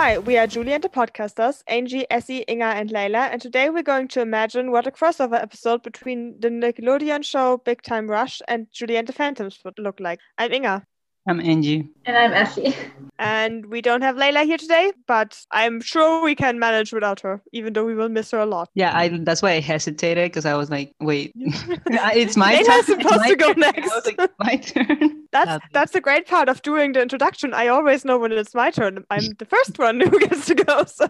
Hi, we are Julie and the podcasters, Angie, Essie, Inga, and Laila, and today we're going to imagine what a crossover episode between the Nickelodeon show Big Time Rush and Julie and the Phantoms would look like. I'm Inga. I'm Angie. And I'm Essie. And we don't have Laila here today, but I'm sure we can manage without her, even though we will miss her a lot. Yeah, I that's why I hesitated because I was like, wait, it's my Laila's turn. supposed It's to go my turn. I next. was like, my turn. That's that's the great part of doing the introduction. I always know when it's my turn. I'm the first one who gets to go. So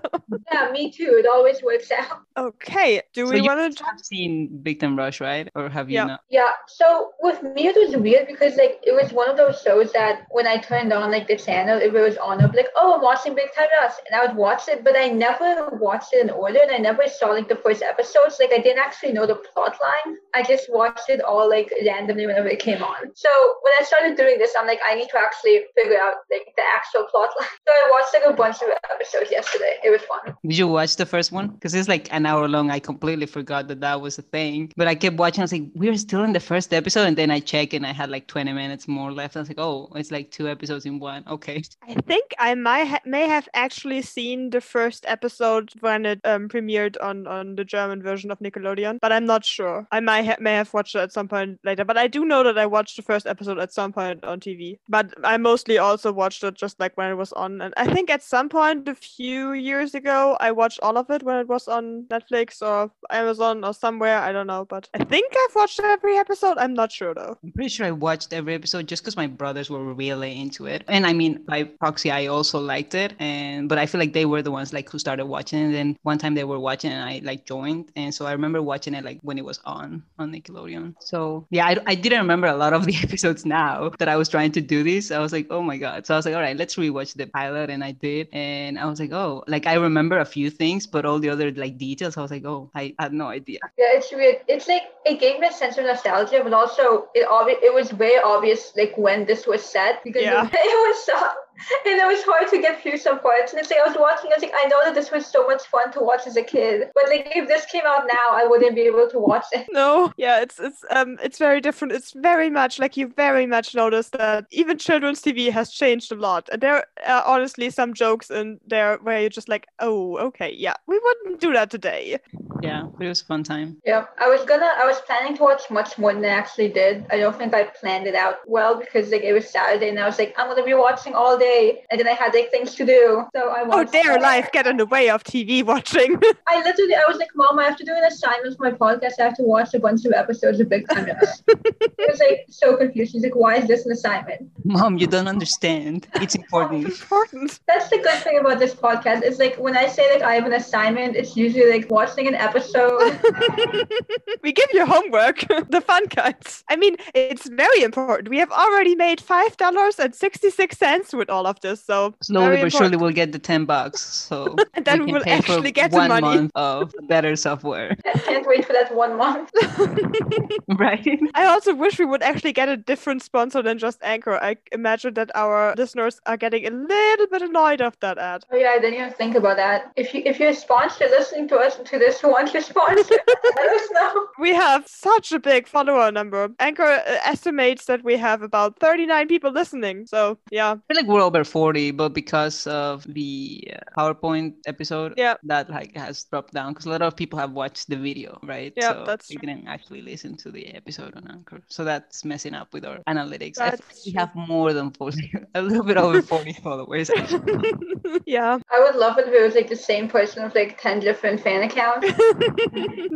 Yeah, me too. It always works out. okay, do So we want to? have seen Big Time Rush, right? Or have you Yeah. not? Yeah. So with me, it was weird because like it was one of those shows that when I turned on like the channel, it was on, I'd be like, oh, I'm watching Big Time Rush, and I would watch it, but I never watched it in order, and I never saw like the first episodes. Like I didn't actually know the plot line. I just watched it all like randomly whenever it came on. So when I started doing this, I'm like, I need to actually figure out like the actual plot line. So I watched like a bunch of episodes yesterday. It was fun. Did you watch the first one? Because it's like an hour long. I completely forgot that that was a thing. But I kept watching. I was like, we're still in the first episode. And then I checked and I had like 20 minutes more left. I was like, oh, it's like two episodes in one. Okay. I think I might ha- may have actually seen the first episode when it um, premiered on on the German version of Nickelodeon, but I'm not sure. I might ha- may have watched it at some point later, but I do know that I watched the first episode at some point on TV. But I mostly also watched it just like when it was on, and I think at some point a few years ago I watched all of it when it was on Netflix or Amazon or somewhere. I don't know, but I think I've watched every episode. I'm not sure though. I'm pretty sure I watched every episode just because my brothers were really into it. And I mean, by proxy, I also liked it. And but I feel like they were the ones like who started watching. And then one time they were watching and I like joined. And so I remember watching it like when it was on on Nickelodeon. So yeah, I, I didn't remember a lot of the episodes now that I was trying to do this. I was like, oh my God. So I was like, all right, let's rewatch the pilot. And I did. And I was like, oh, like I remember a few things, but all the other like details, I was like, oh, I had no idea. Yeah, it's weird. It's like it gave me a sense of nostalgia, but also it obvi- it was very obvious like when this was set because Yeah. it was so and it was hard to get through some parts. And it's like I was watching, I was like, I know that this was so much fun to watch as a kid, but like if this came out now, I wouldn't be able to watch it. No, yeah, it's it's um it's very different. It's very much like you very much notice that even children's TV has changed a lot. And there are honestly some jokes in there where you're just like, oh, okay, yeah, we wouldn't do that today. Yeah, but it was a fun time. Yeah, I was gonna, I was planning to watch much more than I actually did. I don't think I planned it out well because like it was Saturday and I was like, I'm gonna be watching all day, and then I had like things to do, so I Oh, watched. dare all. life get in the way of TV watching. I literally, I was like, Mom, I have to do an assignment for my podcast. I have to watch a bunch of episodes of Big Time Rush. it was like so confused. She's like, Why is this an assignment? Mom, you don't understand. It's important. Important. That's the good thing about this podcast. It's like when I say like I have an assignment, it's usually like watching an episode. we give you homework, the fun kinds. I mean, it's very important. We have already made five dollars and sixty-six cents with all of this, so Slowly very but surely we'll get the 10 bucks. So And then we we can will pay for actually get the one money. month of better software. I can't wait for that one month. right? I also wish we would actually get a different sponsor than just Anchor. I imagine that our listeners are getting a little bit annoyed of that ad. Oh yeah, I didn't even think about that. If you if you're a sponsor listening to us to this who wants your sponsor, let us know. We have such a big follower number. Anchor uh, estimates that we have about 39 people listening. So, yeah. I feel like we're over 40, but because of the uh, PowerPoint episode, Yeah. that like has dropped down because a lot of people have watched the video, right? Yeah, so that's they true. didn't actually listen to the episode on Anchor. So that's messing up with our analytics. I feel That's we have more than 40, a little bit over 40 followers. yeah. I would love it if it was like the same person with like ten different fan accounts.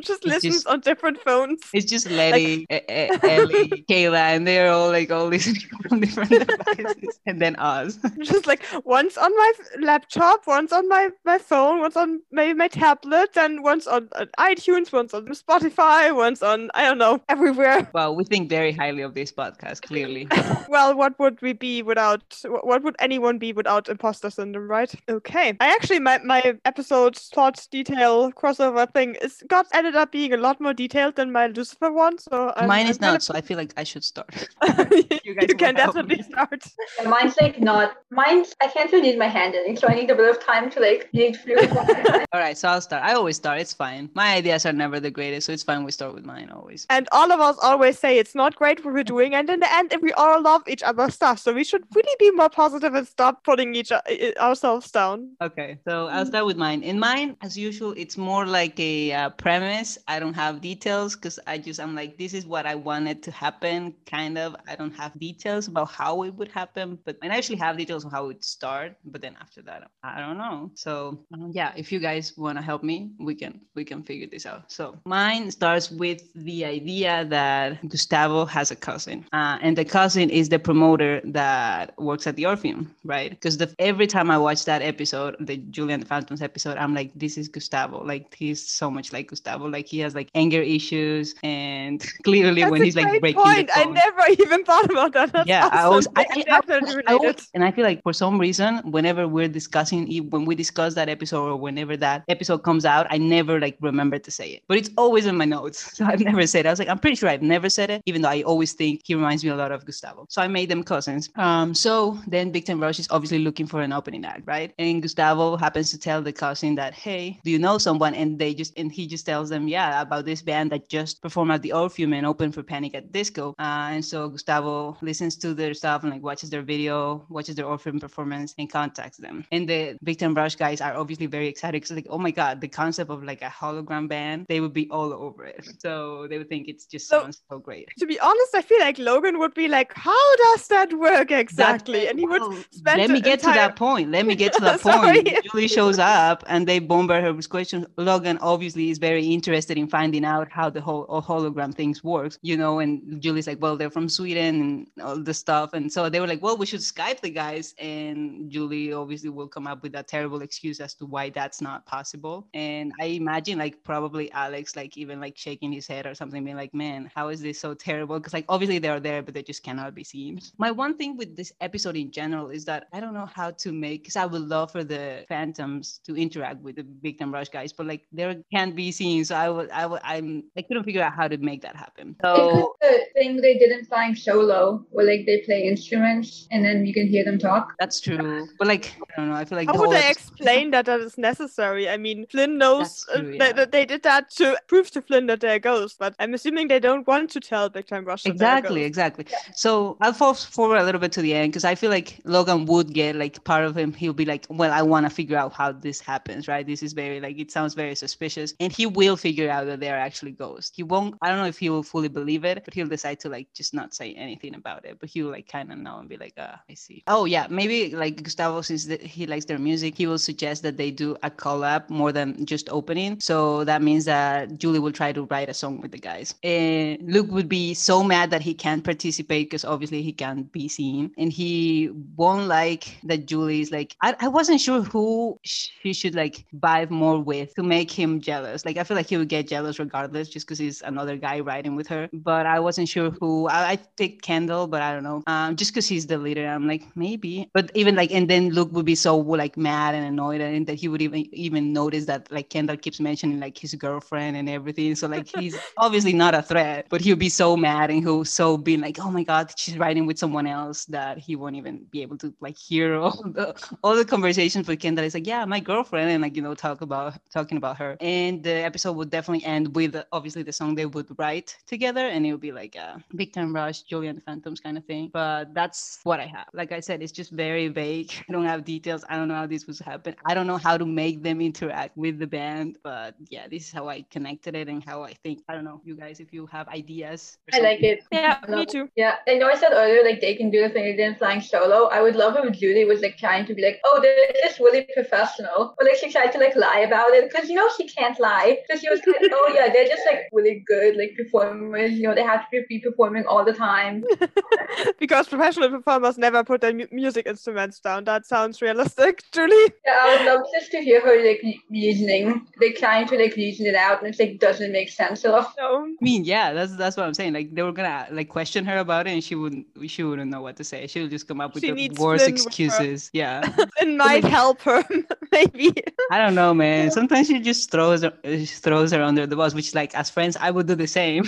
just It's listens just- on different phones. It's just Letty, E- E- Ellie, Kayla, and they're all like all listening from different devices, and then us. just like once on my laptop, once on my, my phone, once on maybe my tablet, and once on, on iTunes, once on Spotify, once on I don't know everywhere. Well, we think very highly of this podcast, clearly. well, what would we be without? What would anyone be without imposter syndrome, right? Okay, I actually my my episode plot detail crossover thing thing. It's got ended up being a lot more detailed than my Lucifer one. So I'm, Mine I'm is kind not, so I feel like I should start. you, You guys will can definitely me. start. Yeah, mine's like not mine's I can't really use my hand in so I need a bit of time to like read through. All right, so I'll start. I always start. It's fine. My ideas are never the greatest, so it's fine. We start with mine always. And all of us always say it's not great what we're doing, and in the end, we all love each other's stuff. So we should really be more positive and stop putting each ourselves down. Okay, so I'll start with mine. In mine, as usual, it's more like a uh, premise. I don't have details because I just I'm like this is what I wanted to happen. Kind of. I don't have details about how it would happen, but and I actually have details on how it would start. But then after that, I don't know. So um, yeah, if you guys want to help me, we can we can figure this out. So mine starts with the idea that Gustavo has a cousin, uh, and the cousin is the promoter that works at the Orpheum, right? Because every time I watch that episode, the Julie and the Phantoms episode, I'm like, this is Gustavo. Like he's so much like Gustavo. Like he has like anger issues, and clearly That's when he's like breaking point. the I never even thought about that. That's Yeah, I awesome. I- They I- I- I always- related. And I feel like for some reason, whenever we're discussing, when we discuss that episode or whenever that episode comes out, I never like remember to say it. But it's always in my notes, so I've never said it. I was like, I'm pretty sure I've never said it, even though I always think he reminds me a lot of Gustavo. So I made them cousins. Um, so then Big Time Rush is obviously looking for an opening act, right? And Gustavo happens to tell the cousin that, hey, do you know someone? And they just and he just tells them, yeah, about this band that just performed at the Orpheum and opened for Panic at Disco. Uh, and so Gustavo listens to their stuff and like watches their video, watches their Orpheum performance, and contacts them. And the Big Time Rush guys are obviously very excited because like, oh my god, the concept of like a hologram band, they would be all over it. So they would think it's just So- sounds so great. To be honest, I feel like Logan would be like, "How does that work That- exactly?" and he would well, spend Let me get to that point. Let me get to that point. Julie shows up and they bombard her with questions. Logan obviously is very interested in finding out how the whole uh, hologram things works, you know. And Julie's like, well, they're from Sweden and all the stuff. And so they were like, well, we should Skype the guys. And Julie obviously will come up with a terrible excuse as to why that's not possible. And I imagine like probably Alex like even like shaking his head or something, being like, man, how is this so terrible? Because like obviously they're there, but they just cannot be seen. My one thing with this episode in general is that I don't know how to make because I would love for the phantoms to interact with the Big Time Rush guys, but like there can't be seen. So I would I would I'm I couldn't figure out how to make that happen. So the thing they did in Flying Solo, where like they play instruments and then you can hear them talk. that's true. But like I don't know, I feel like How the would whole they explain that that is necessary? I mean, Flynn knows That's uh, true, that, yeah. that they did that to prove to Flynn that they're ghosts, but I'm assuming they don't want to tell Big Time Rush. that they're Exactly, ghosts. exactly. So I'll fast forward a little bit to the end because I feel like Logan would get like part of him. He'll be like, "Well, I want to figure out how this happens, right? This is very like it sounds very suspicious," and he will figure out that they're actually ghosts. He won't. I don't know if he will fully believe it, but he'll decide to like just not say anything about it. But he'll like kind of know and be like, "Ah, I see." Oh yeah, maybe like Gustavo, since the, he likes their music, he will suggest that they do a collab more than just opening. So that means that Julie will try to write a song with the guys. And Luke would be so mad that he can't participate because obviously he can't be seen. And he won't like that Julie is like, I, I wasn't sure who she should like vibe more with to make him jealous. Like, I feel like he would get jealous regardless just because he's another guy riding with her. But I wasn't sure who. I, I picked Kendall, but I don't know. Um, just because he's the leader, I'm like, maybe. But even like, and then Luke would be so like mad and annoyed and that he would even even notice that like Kendall keeps mentioning like his girlfriend and everything. So like he's obviously not a threat, but he'll be so mad and he'll so be like, oh my god, she's riding with someone else that he won't even be able to like hear all the all the conversations with Kendall. Is like, yeah, my girlfriend, and like you know talk about talking about her. And the episode would definitely end with obviously the song they would write together, and it would be like a big time rush, Julie and the Phantoms kind of thing. But that's what I have. Like I said, it's just very vague. I don't have details. I don't know how this was happen. I don't know how to make them interact with the band. But yeah, this is how I connected it and how I think. I don't know, you guys, if you have ideas. I like it. Yeah, I me too. Yeah, I know I said earlier like they can do the thing they did in Flying Solo. I would love if Julie was like trying to be like, oh, they're just really professional, or like she tried to like lie about it because you know she can't lie. So she was kind of, oh yeah, they're just like really good like performers. You know, they have have to be performing all the time. because professional performers never put their mu- music instruments down. That sounds realistic, Julie. Yeah, I would love just to hear her like reasoning, like trying to like reason it out, and it's like doesn't make sense at all. No. I mean, yeah, that's that's what I'm saying. Like they were gonna like question her about it, and she wouldn't she wouldn't know what to say. She would just come up with She the worst Flynn with her. excuses. Yeah, It might help her, maybe. I don't know, man. Sometimes she just throws her, she throws her under the bus, which like as friends I would do the same.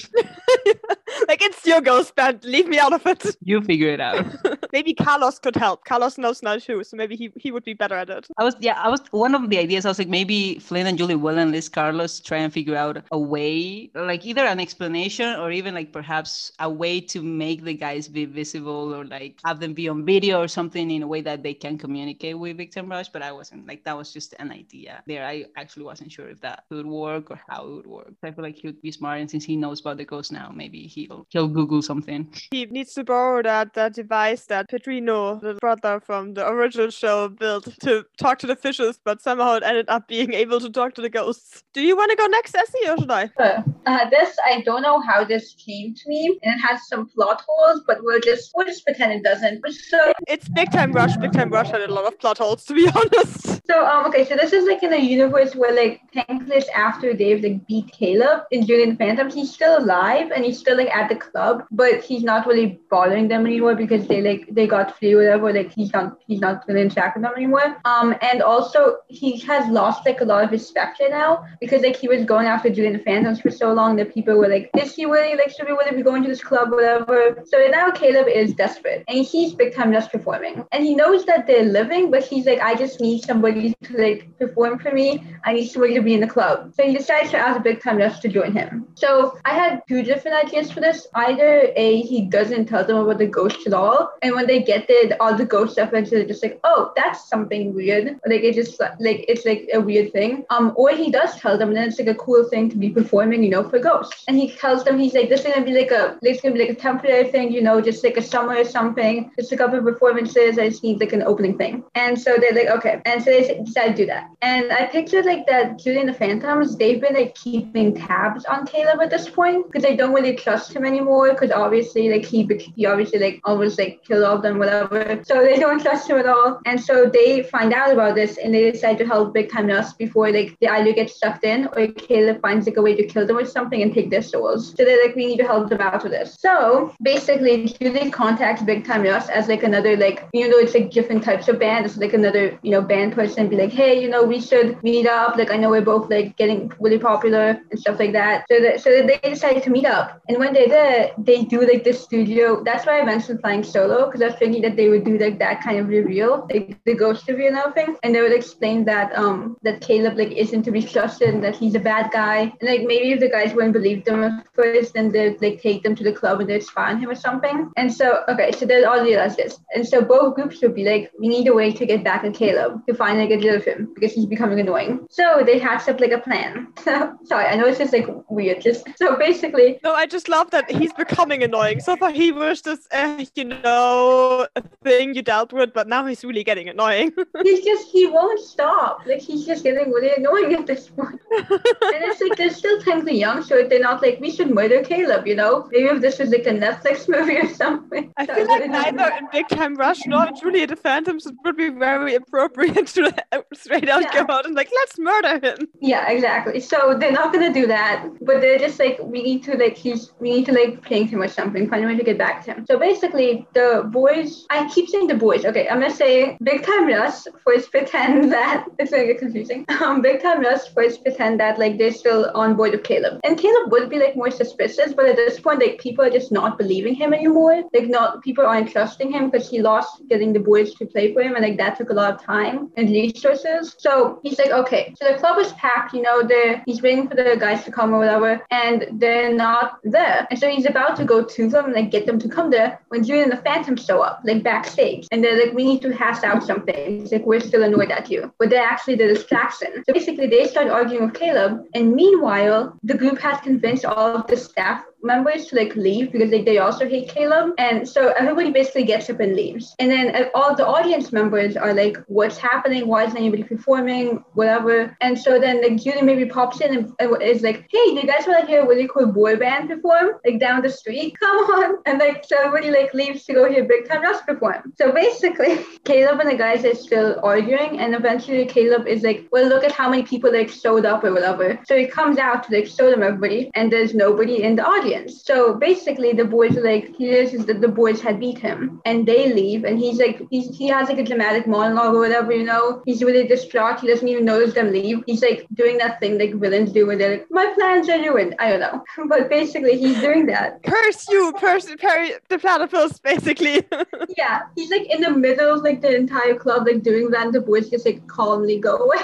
like it's your ghost band. Leave me out of it. you figure it out. maybe Carlos could help. Carlos knows now too, so maybe he, he would be better at it. I was yeah, I was one of the ideas. I was like maybe Flynn and Julie will enlist Carlos, try and figure out a way, like either an explanation or even like perhaps a way to make the guys be visible or like have them be on video or something in a way that they can communicate with Big Time Rush. But I wasn't like that was just an idea there. I actually wasn't sure if that would work or how it would work. I feel like he would be smart, and since he knows about the ghost now, maybe he'll he'll Google something. He needs to borrow that, that device that Pedrino, the brother from the original show, built to talk to the fishes, but somehow it ended up being able to talk to the ghosts. Do you want to go next, Essie, or should I? Uh, this I don't know how this came to me, and it has some plot holes, but we'll just we'll just pretend it doesn't. So It's Big Time Rush. Big Time Rush had a lot of plot holes, to be honest. So um okay, so this is like in a universe where like it's after Dave like beat Caleb in Julie and the Phantoms. He's still alive and he's still like at the club, but he's not really bothering them anymore because they like they got free or whatever. Like he's not he's not gonna interact with them anymore. Um and also he has lost like a lot of his spectre now because like he was going after Julie and the Phantoms for so long that people were like, is he really like should we really be going to this club, whatever. So now Caleb is desperate and he's Big Time just performing and he knows that they're living, but he's like, I just need somebody to like perform for me. I need somebody to be in the club. So he decides to ask Big Time just to join him. So I had two different ideas for this. Either a he doesn't tell them about the ghost at all, and when they get there, all the ghost stuff is just like, oh, that's something weird. Like it just like it's like a weird thing. Um, or he does tell them, and then it's like a cool thing to be performing, you know, for ghosts. And he tells them he's like, this is gonna be like a, it's gonna be like a temporary thing, you know, just like a summer or something, just a couple of performances. I just need like an opening thing. And so they're like, okay. And so they decided to do that. And I pictured like that Julie and the Phantoms, they've been like keeping tabs on Caleb at this point because they don't really trust him anymore. Because obviously, like he, he obviously like almost like killed all of them, whatever. So they don't trust him at all. And so they find out about this and they decide to help Big Time Rush before like they either get sucked in or Caleb finds like a way to kill them or something and take their souls. So they're like, we need to help them out with this. So basically, Julie contacts Big Time Rush as like another like you know it's like different types of band. It's like another you know band person be like, hey, you know we should meet up. Like I know we're both like getting really popular and stuff like that. So that so that they decided to meet up. And when they're there, they do like this studio. That's why I mentioned flying solo because I was thinking that they would do like that kind of reveal, like the ghost reveal and everything. And they would explain that um that Caleb like isn't to be trusted and that he's a bad guy. And like maybe if the guys wouldn't believe them at first, then they'd like take them to the club and they'd spy on him or something. And so okay, so they all realize this. And so both groups would be like, we need a way to get back at Caleb to finally get rid of him because he's becoming annoying. So they hatched up like a plan. Sorry, I know it's just like weird. Just so basically, No, I just love that he's becoming annoying. So far, he was just, uh, you know, a thing you dealt with, but now he's really getting annoying. he's just he won't stop. Like he's just getting really annoying at this point. and it's like they're still technically young, so they're not like we should murder Caleb, you know? Maybe if this was like a Netflix movie or something. I Sorry, feel like neither in Big Time Rush nor Julie and the Phantoms would be very appropriate to straight out Yeah. go out and like, let's murder him. Yeah, exactly. So they're not gonna do that, but they're just like we need to like he's we need to like prank him or something, find a way to get back to him. So basically, the boys. I keep saying the boys. Okay, I'm gonna say Big Time Rush first pretend that it's gonna get confusing. Um, Big Time Rush first pretend that like they're still on board with Caleb, and Caleb would be like more suspicious, but at this point, like people are just not believing him anymore. Like not people aren't trusting him because he lost getting the boys to play for him, and like that took a lot of time and resources. So he's like, okay, so the club is packed, you know, they're he's waiting for the guys to come or whatever, and they're not there. And so he's about to go to them and like get them to come there when Julian and the Phantom show up, like backstage. And they're like, we need to hash out something. It's like we're still annoyed at you. But they're actually the distraction. So basically they start arguing with Caleb. And meanwhile, the group has convinced all of the staff members to like leave because like they also hate Caleb. And so everybody basically gets up and leaves. And then uh, all the audience members are like, what's happening? Why isn't anybody performing? Whatever. And so then like Julie maybe pops in and is like, hey, you guys want to hear a really cool boy band perform? Like down the street? Come on. And like so everybody like leaves to go hear Big Time Rush perform. So basically Caleb and the guys are still arguing and eventually Caleb is like, well, look at how many people like showed up or whatever. So he comes out to like show them everybody and there's nobody in the audience. So basically the boys are like, he realizes that the boys had beat him and they leave and he's like, he's, he has like a dramatic monologue or whatever, you know, he's really distraught. He doesn't even notice them leave. He's like doing that thing like villains do where they're like, my plans are ruined. I don't know. But basically he's doing that. Curse you, Percy Perry the platypus, basically. yeah. He's like in the middle of like the entire club, like doing that, and the boys just like calmly go away.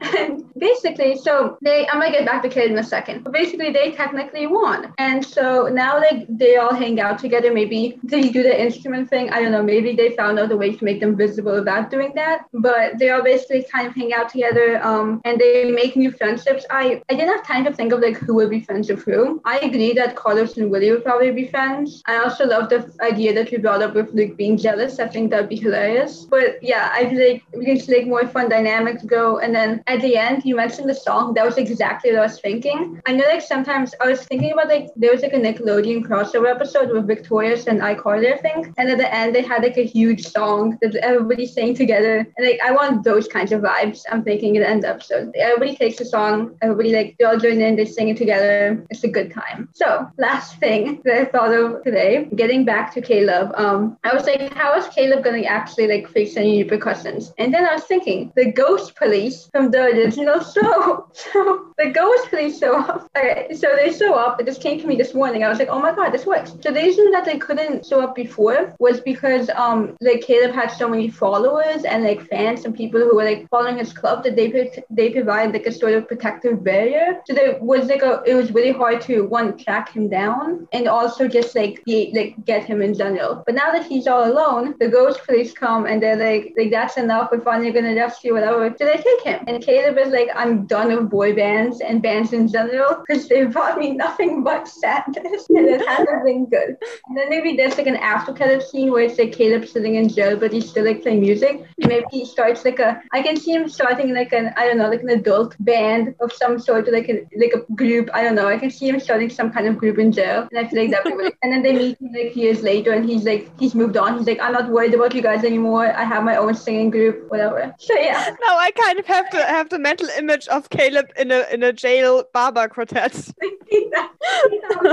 and basically, so they I'm gonna get back to Kid in a second. But basically they technically won. And so now like they all hang out together. Maybe they do the instrument thing. I don't know. Maybe they found out a way to make them visible without doing that. But they all basically kind of hang out together um, and they make new friendships. I, I didn't have time to think of like who would be friends with who. I agree that Carlos and Willie would probably be friends. I also love the idea that you brought up with Luke being jealous. I think that'd be hilarious. But yeah, I feel like we can like more fun dynamics go. And then at the end, you mentioned the song. That was exactly what I was thinking. I know like sometimes I was thinking about like there was like a Nickelodeon crossover episode with Victorious and iCarly, I think. And at the end, they had like a huge song that everybody sang together. And like I want those kinds of vibes. I'm thinking at the end episode. Everybody takes a song. Everybody like they all join in. They sing it together. It's a good time. So last thing that I thought of today, getting back to Caleb. Um, I was like, how is Caleb gonna actually like face any repercussions? And then I was thinking, the ghost police from the original show. So the ghost police show up. Okay, so they show up. It just came to me this morning. I was like, oh my god, this works. So the reason that they couldn't show up before was because um like Caleb had so many followers and like fans and people who were like following his club that they they provide like a sort of protective barrier. So there was like a it was really hard to one track him down and also just like be, like get him in general. But now that he's all alone, the ghost police come and they're like like that's enough. We're finally gonna you, whatever. So they take him. And Caleb is like, I'm done with boy bands and bands in general because they brought me nothing but sadness and it hasn't been good. And then maybe there's like an after credit scene where it's like Caleb sitting in jail, but he's still like playing music. Maybe he starts like a I can see him starting like an I don't know, like an adult band of some sort, like a like a group. I don't know. I can see him starting some kind of group in jail. And I feel like that would really and then they meet him like years later and he's like he's moved on. He's like, I'm not worried about you guys anymore. I have my own singing group, whatever. So yeah. Now I kind of have to have the mental image of Caleb in a in a jail barber quartet.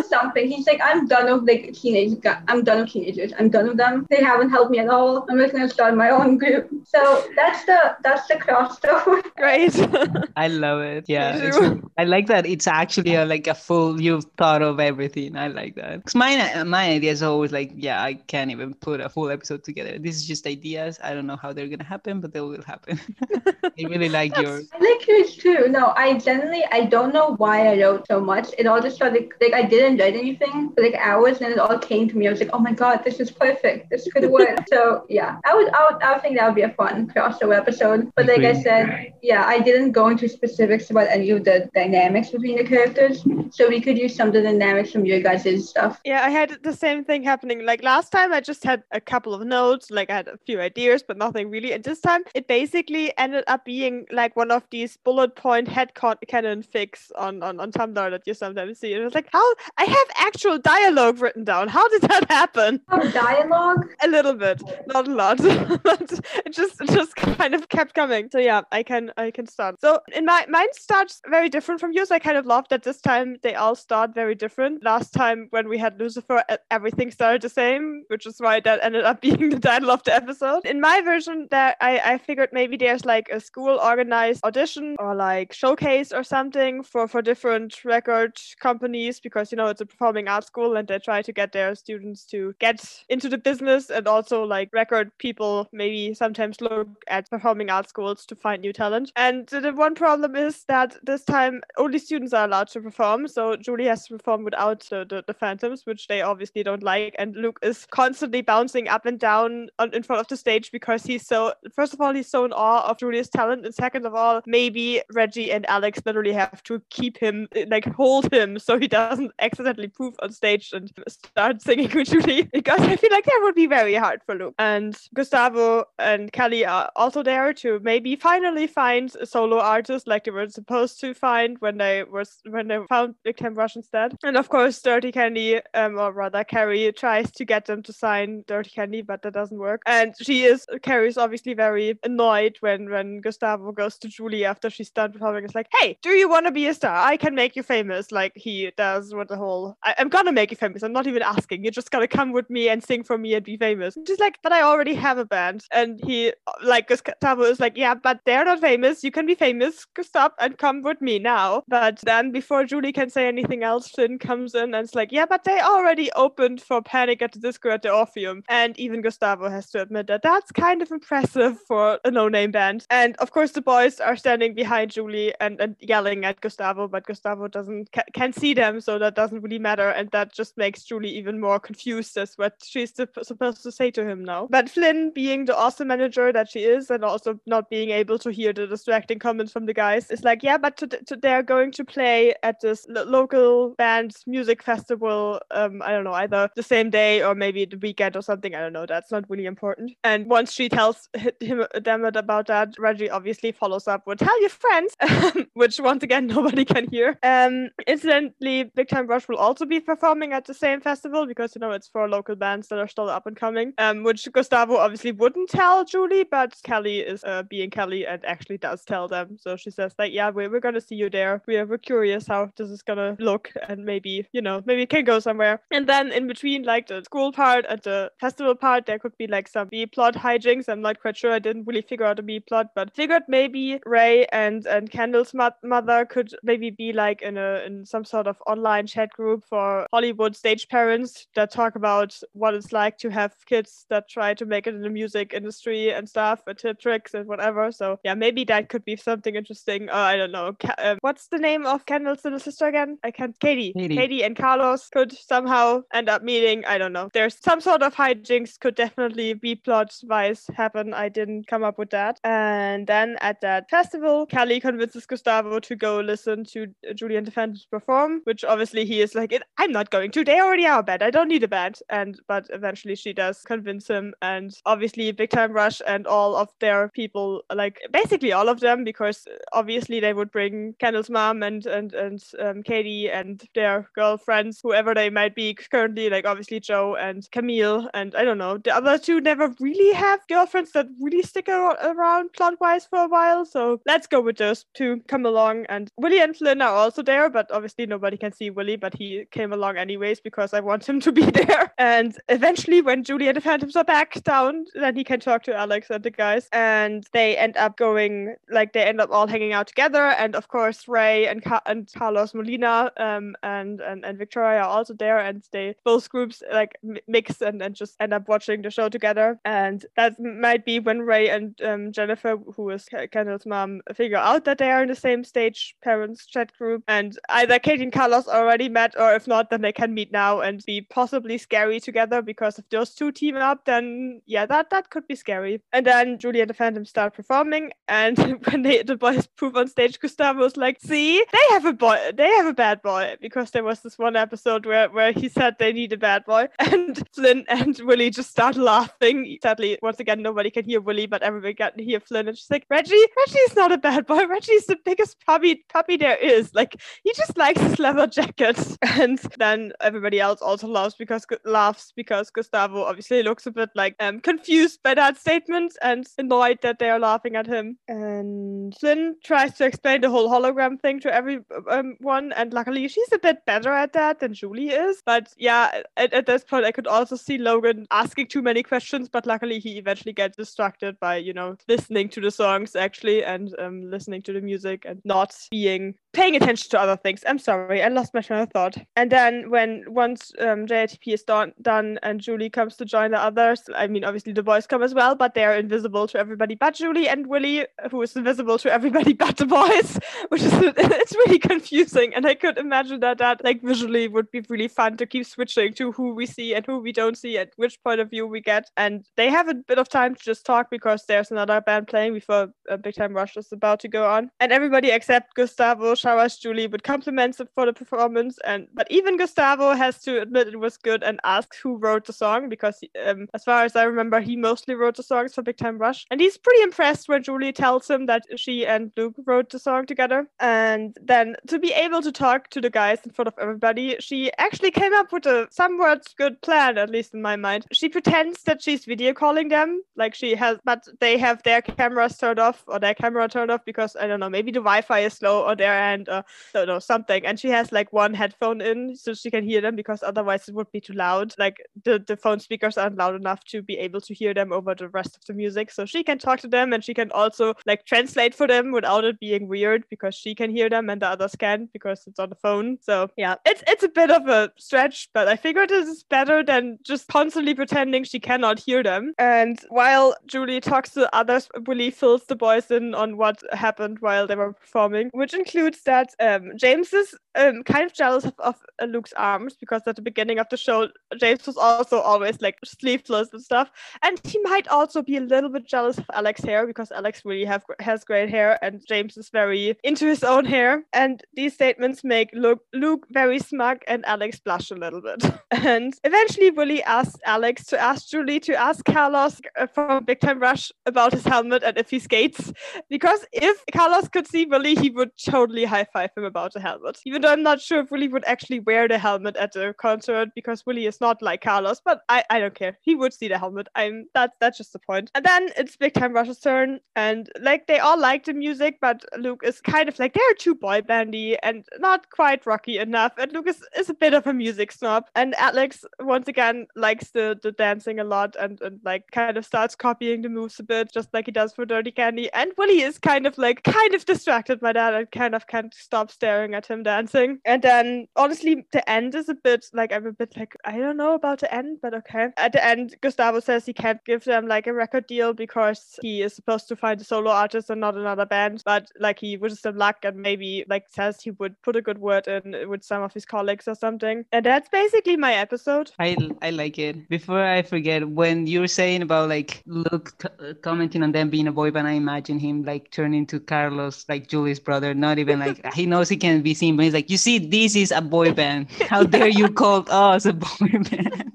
something. He's like, I'm done with like teenage. I'm done with teenagers. I'm done with them. They haven't helped me at all. I'm just gonna start my own group. So that's the that's the crossover. Great. I love it. Yeah, I like that. It's actually a, like a full. You've thought of everything. I like that. Cause my uh, my idea is always like, yeah, I can't even put a full episode together. This is just ideas. I don't know how they're gonna happen, but they will happen. I really like yours. I like yours too. No, I generally I don't know why I wrote so much. It all just started like I didn't write anything for like hours, and it all came to me. I was like, oh my god, this is perfect. This could work. so yeah, I would I would I would think that would be a fun crossover episode. But like I said, yeah, I didn't go into specifics about any of the dynamics between the characters. So we could use some of the dynamics from your guys' stuff. Yeah, I had the same thing happening. Like last time, I just had a couple of notes, like I had a few ideas, but nothing really. And this time, it basically ended up being like one of these bullet point head canon fix on, on, on Tumblr that you sometimes see. And it was like, how I have actual dialogue written down. How did that happen? Oh, dialogue? A little bit, not a lot, but it just it just kind of kept coming. So yeah, I can I can start. So in my mine starts very different from yours. I kind of love that this time they all start very different. Last time when we had Lucifer, everything started the same, which is why that ended up being the title of the episode. In my version, that I I figured maybe there's like a school organized audition or like showcase or something for for different record companies because you know it's a performing arts school and they try to get their students to get into the business and also like record people maybe sometimes look at performing arts schools to find new talent. And the one problem is that this time only students are allowed to perform. So Julie has to perform without the, the, the phantoms, which they obviously don't like. And Luke is constantly bouncing up and down on, in front of the stage because he's so, first of all, he's so in awe of Julie's talent. And second of all, maybe Reggie and Alex literally have to keep him, like hold him so he doesn't doesn't accidentally poof on stage and start singing with Julie because I feel like that would be very hard for Luke. And Gustavo and Kelly are also there to maybe finally find a solo artist like they were supposed to find when they was when they found Big Time Rush instead. And of course, Dirty Candy, um, or rather Carrie, tries to get them to sign Dirty Candy, but that doesn't work. And she is Carrie is obviously very annoyed when when Gustavo goes to Julie after she's done performing. It's like, hey, do you want to be a star? I can make you famous, like he does with the whole. I- am gonna make you famous. I'm not even asking. You're just gonna come with me and sing for me and be famous. Just like, but I already have a band. And he, like Gustavo, is like, yeah, but they're not famous. You can be famous. Stop and come with me now. But then before Julie can say anything else, Flynn comes in and it's like, yeah, but they already opened for Panic at the Disco at the Orpheum. And even Gustavo has to admit that that's kind of impressive for a no-name band. And of course, the boys are standing behind Julie and, and yelling at Gustavo, but Gustavo doesn't ca- can see them, so that doesn't really matter. And that just makes Julie even more confused as what she's supposed to say to him now. But Flynn, being the awesome manager that she is, and also not being able to hear the distracting comments from the guys, is like, yeah, but to, to, they're going to play at this lo- local band's music festival. Um, I don't know, either the same day or maybe the weekend or something. I don't know. That's not really important. And once she tells him them about that, Reggie obviously follows up with "Tell your friends," which once again nobody can hear. Um, incidentally, Big Time Rush will also be performing at the same festival because you know it's for local bands that are still up and coming. Um, which Gustavo obviously wouldn't tell Julie, but Kelly is uh, being Kelly and actually does tell them. So she says like, yeah, we're, we're gonna see you there. We're, we're curious how this is gonna look and maybe you know maybe it can go somewhere. And then in between like the school part and the festival part, there could be like some B plot hijinks. I'm not quite sure. I didn't really figure out a B plot, but figured maybe Ray and and Kendall's mother could maybe be like in a in some sort of online chat group for Hollywood stage parents that talk about what it's like to have kids that try to make it in the music industry and stuff, and tip tricks and whatever. So yeah, maybe that could be something interesting. Uh, I don't know. Ka- uh, what's the name of Kendall's little sister again? I can't. Katie. Katie. Katie and Carlos could somehow end up meeting. I don't know. There's some sort of hijinks could definitely be plot wise happen. I didn't come up with that. And then at that festival, Kelly convinces Gustavo to go listen to Julian Phantoms perform, which obviously he is like, I'm not going to. They already are a band. I don't need a band. And but eventually she does convince him. And obviously Big Time Rush and all of their people, like basically all of them, because obviously they would bring Kendall's mom and and and um, Katie and their girlfriends, whoever they might be currently, like obviously Jo and Camille and I don't know. The other two never really have girlfriends that really stick around plot wise for a while. So let's go with those two come along. And Willie and Flynn are also there, but obviously nobody can see Willie, but he came along anyways because I want him to be there. And eventually, when Julie and the Phantoms are back down, then he can talk to Alex and the guys. And they end up going, like, they end up all hanging out together. And of course, Ray and, Ca- and Carlos Molina um, and, and, and Victoria are also there. And they both groups like mix and, and just end up watching the show together. And that might be when Ray and um, Jennifer, who is Kendall's mom, figure out that they are in the same stage parents chat group. And either Katie and Carlos already met, or if not, then they can meet now and be possibly scary together because if those two team up, then yeah, that that could be scary. And then Julie and the Phantom start performing, and when they the boys prove on stage, Gustavo's like, "See, they have a boy, they have a bad boy," because there was this one episode where where he said they need a bad boy, and Flynn and Willie just start laughing. Sadly, once again, nobody can hear Willie, but everybody can hear Flynn, and she's like, "Reggie, Reggie's not a bad boy. Reggie's the biggest puppy puppy there is. Like he just likes his leather jacket." And then everybody else also laughs because laughs because Gustavo obviously looks a bit like um confused by that statement and annoyed that they are laughing at him. And Flynn tries to explain the whole hologram thing to everyone, and luckily she's a bit better at that than Julie is. But yeah, at, at this point, I could also see Logan asking too many questions, but luckily he eventually gets distracted by you know listening to the songs actually and um, listening to the music and not being paying attention to other things. I'm sorry, I lost my train of thought. And then when once um, is done, done and Julie comes to join the others, I mean, obviously the boys come as well, but they're invisible to everybody but Julie and Willie, who is invisible to everybody but the boys, which is it's really confusing. And I could imagine that that like visually would be really fun to keep switching to who we see and who we don't see at which point of view we get. And they have a bit of time to just talk because there's another band playing before a Big Time Rush is about to go on. And everybody except Gustavo showers Julie with compliments for the performance, and but even Gustavo has to admit it was good and asks who wrote the song because, um, as far as I remember, he mostly wrote the songs for Big Time Rush, and he's pretty impressed when Julie tells him that she and Luke wrote the song together. And then to be able to talk to the guys in front of everybody, she actually came up with a somewhat good plan, at least in my mind. She pretends that she's video calling them, like she has, but they have their cameras turned off or their camera turned off because I don't know, maybe the Wi-Fi is slow on their end or uh, don't know something. And she has like one headphone in so she can hear them because otherwise it would be too loud. Like the the phone speakers aren't loud enough to be able to hear them over the rest of the music. So she can talk to them and she can also like translate for them without it being weird because she can hear them and the others can't because it's on the phone. So yeah, it's it's a bit of a stretch, but I figured this is better than just constantly pretending she cannot hear them. And while Julie talks to others, Willie fills the boys in on what happened while they were performing, which includes that um, James is um, kind of jealous of, of Luke's arms because at the beginning of the show, James was also always like sleeveless and stuff. And he might also be a little bit jealous of Alex's hair because Alex really have has great hair and James is very into his own hair. And these statements make Luke, Luke very smug and Alex blush a little bit. and eventually, Willie asks Alex to ask Julie to ask Carlos uh, from Big Time Rush about his helmet and if he skates. Because if Carlos could see Willie, he would totally high five him about the helmet. Even though I'm not sure if Willie would actually wear the helmet at the concert because Willie is not like Carlos, but I, I don't care. He would see the helmet. I'm that's that's just the point. And then it's Big Time Rush's turn, and like they all like the music, but Luke is kind of like they're too boy bandy and not quite rocky enough. And Luke is, is a bit of a music snob. And Alex once again likes the, the dancing a lot and, and like kind of starts copying the moves a bit, just like he does for Dirty Candy. And Willie is kind of like kind of distracted by that and kind of can't stop staring at him dancing. And then honestly, the end is a bit like I'm a bit like I don't know about the end, but okay. At the end, Gustavo says he can't give them like a record deal because he is supposed to find a solo artist and not another band. But like he wishes them luck and maybe like says he would put a good word in with some of his colleagues or something. And that's basically my episode. I I like it. Before I forget, when you were saying about like Luke c- uh, commenting on them being a boy band, I imagine him like turning to Carlos, like Julie's brother, not even like he knows he can be seen, but he's like, you see, this is a boy band. How dare you call us a boy band?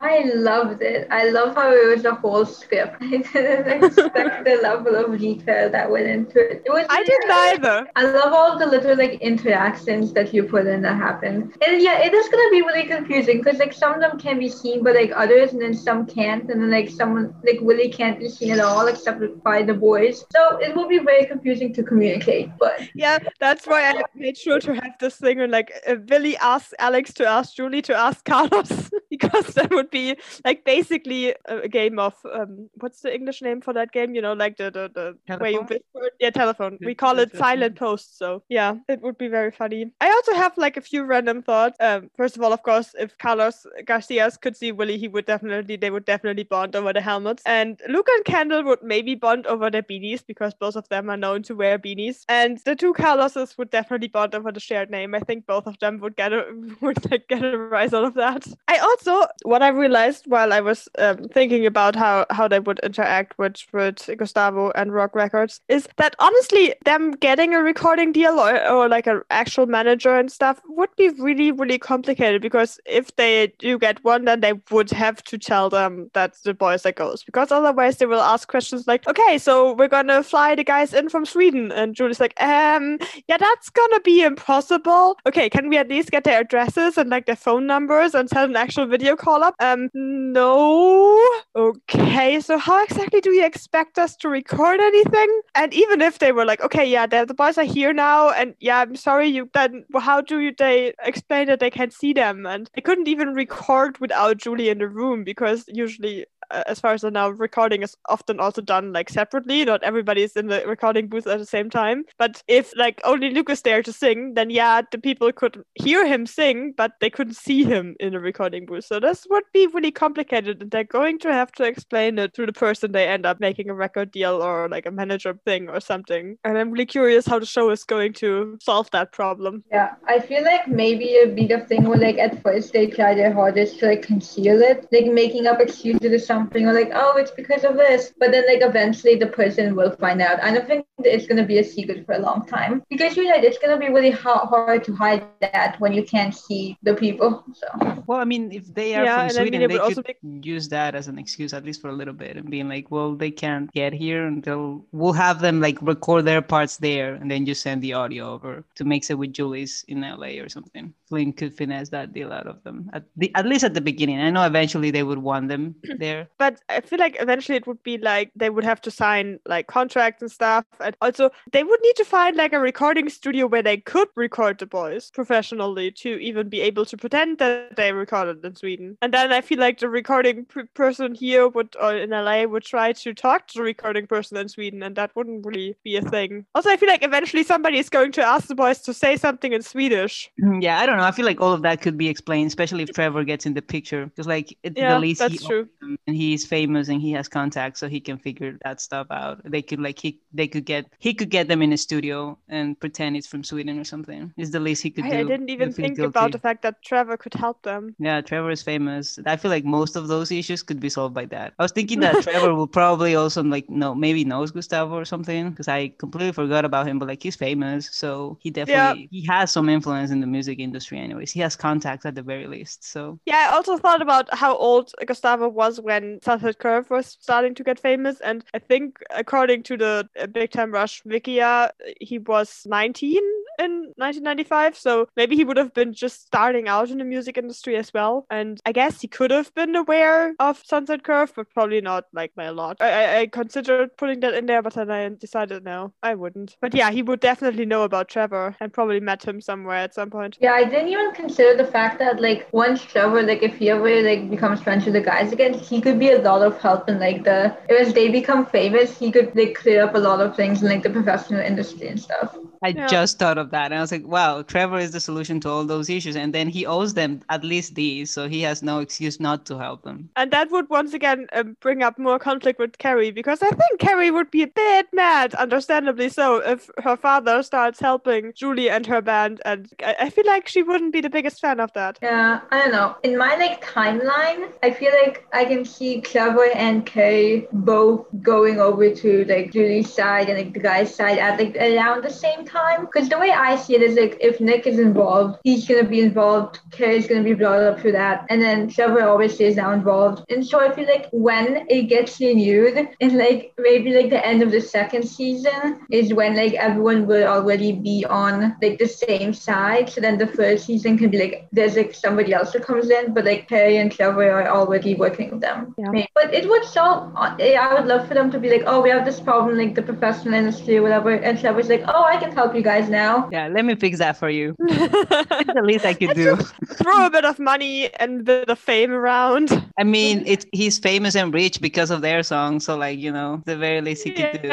I loved it. I love how it was a whole script. I didn't expect the level of detail that went into it. It was. I didn't either. I love all the little like interactions that you put in that happen. And yeah, it is gonna be really confusing because like some of them can be seen but like others and then some can't and then like someone like Willie can't be seen at all except by the boys. So it will be very confusing to communicate. But Yeah, that's why I made sure to have this thing and like uh, Billy asks Alex to ask Julie to ask Carlos because that would be like basically a, game of um what's the English name for that game? You know, like the the, the where you whisper. Yeah, telephone. We call it silent post. So yeah, it would be very funny. I also have like a few random thoughts. Um, first of all, of course, if Carlos Garcias could see Willie, he would definitely they would definitely bond over the helmets. And Luke and Kendall would maybe bond over their beanies because both of them are known to wear beanies. And the two Carloses would definitely bond over the shared name. I think both of them would get a would like get a rise out of that. I also what I realized while I was um, thinking about how how they would interact with with Gustavo and Rocque Records is that honestly them getting a recording deal or, or like an actual manager and stuff would be really really complicated because if they do get one then they would have to tell them that the boys are ghosts because otherwise they will ask questions like okay so we're gonna fly the guys in from Sweden. And Julie's like um yeah that's gonna be impossible. Okay can we at least get their addresses and like their phone numbers and set an actual video call up? Um no. Okay so how exactly do you expect us to record anything? And even if they were like okay yeah the, the boys are here now and yeah i'm sorry you then how do you they explain that they can't see them? And they couldn't even record without julie in the room because usually Uh, as far as I know, recording is often also done like separately. Not everybody is in the recording booth at the same time. But if like only Luke is there to sing, then yeah, the people could hear him sing, but they couldn't see him in the recording booth. So this would be really complicated, and they're going to have to explain it to the person they end up making a record deal or like a manager thing or something. And I'm really curious how the show is going to solve that problem. yeah, I feel like maybe a bit of thing where like at first they try their hardest to like conceal it, like making up excuses or something something or like, oh, it's because of this. But then like eventually the person will find out. I don't think it's gonna be a secret for a long time because you know it's gonna be really hard, hard to hide that when you can't see the people. So Well, I mean, if they are Yeah, from and I mean, Sweden, they would also could use that as an excuse, at least for a little bit, and being like, well, they can't get here until we'll have them like record their parts there and then just send the audio over to mix it with Julie's in LA or something. Flynn could finesse that deal out of them at the at least at the beginning. I know eventually they would want them there. But I feel like eventually it would be like they would have to sign like contracts and stuff. And also they would need to find like a recording studio where they could record the boys professionally to even be able to pretend that they recorded in Sweden. And then I feel like the recording p- person here would or in LA would try to talk to the recording person in Sweden and that wouldn't really be a thing. Also I feel like eventually somebody is going to ask the boys to say something in Swedish. Mm, yeah, I don't know. I feel like all of that could be explained, especially if Trevor gets in the picture, because like at Yeah, the least he that's true. and he's famous and he has contacts, so he can figure that stuff out. They could like he they could get he could get them in a studio and pretend it's from Sweden or something. Is the least he could do. I, I didn't even think guilty. about the fact that Trevor could help them. Yeah, Trevor is famous. I feel like most of those issues could be solved by that. I was thinking that Trevor will probably also like no maybe knows Gustavo or something because I completely forgot about him. But like he's famous, so he definitely he has some influence in the music industry. Anyways, he has contacts at the very least. So Yeah, I also thought about how old Gustavo was when Sunset Curve was starting to get famous, and I think according to the uh, Big Time Rush Wikia, he was 19 in 1995. So maybe he would have been just starting out in the music industry as well. And I guess he could have been aware of Sunset Curve, but probably not like by a lot. I, I, I considered putting that in there, but then I decided no, I wouldn't. But yeah, he would definitely know about Trevor and probably met him somewhere at some point. Yeah, I didn't even consider the fact that like once Trevor, like if he ever like becomes friends with the guys again, he could be a lot of help in like the as they become famous, he could like clear up a lot of things in like the professional industry and stuff. I Yeah. just thought of that, and I was like, "Wow, Trevor is the solution to all those issues." And then he owes them at least these, so he has no excuse not to help them. And that would once again um, bring up more conflict with Carrie because I think Carrie would be a bit mad, understandably so, if her father starts helping Julie and her band. And I, I feel like she wouldn't be the biggest fan of that. Yeah, I don't know. In my like timeline, I feel like I can see Trevor and Kay both going over to like Julie's side and like the guy's side at like around the same time. Because the way I see it is like if Nick is involved, he's gonna be involved. Kay's gonna be brought up for that, and then Trevor always stays now involved. And so I feel like when it gets renewed, and like maybe like the end of the second season is when like everyone will already be on like the same side. So then the first season can be like there's like somebody else that comes in, but like Perry and Trevor are already working with them. Yeah. But it would solve. I would love for them to be like, oh, we have this problem, like the professional industry or whatever, and Trevor's like, oh, I can help you guys now. Yeah, let me fix that for you. It's the least I could do. Throw a bit of money and a bit of fame around. I mean, it's he's famous and rich because of their song, so like you know, the very least he could do.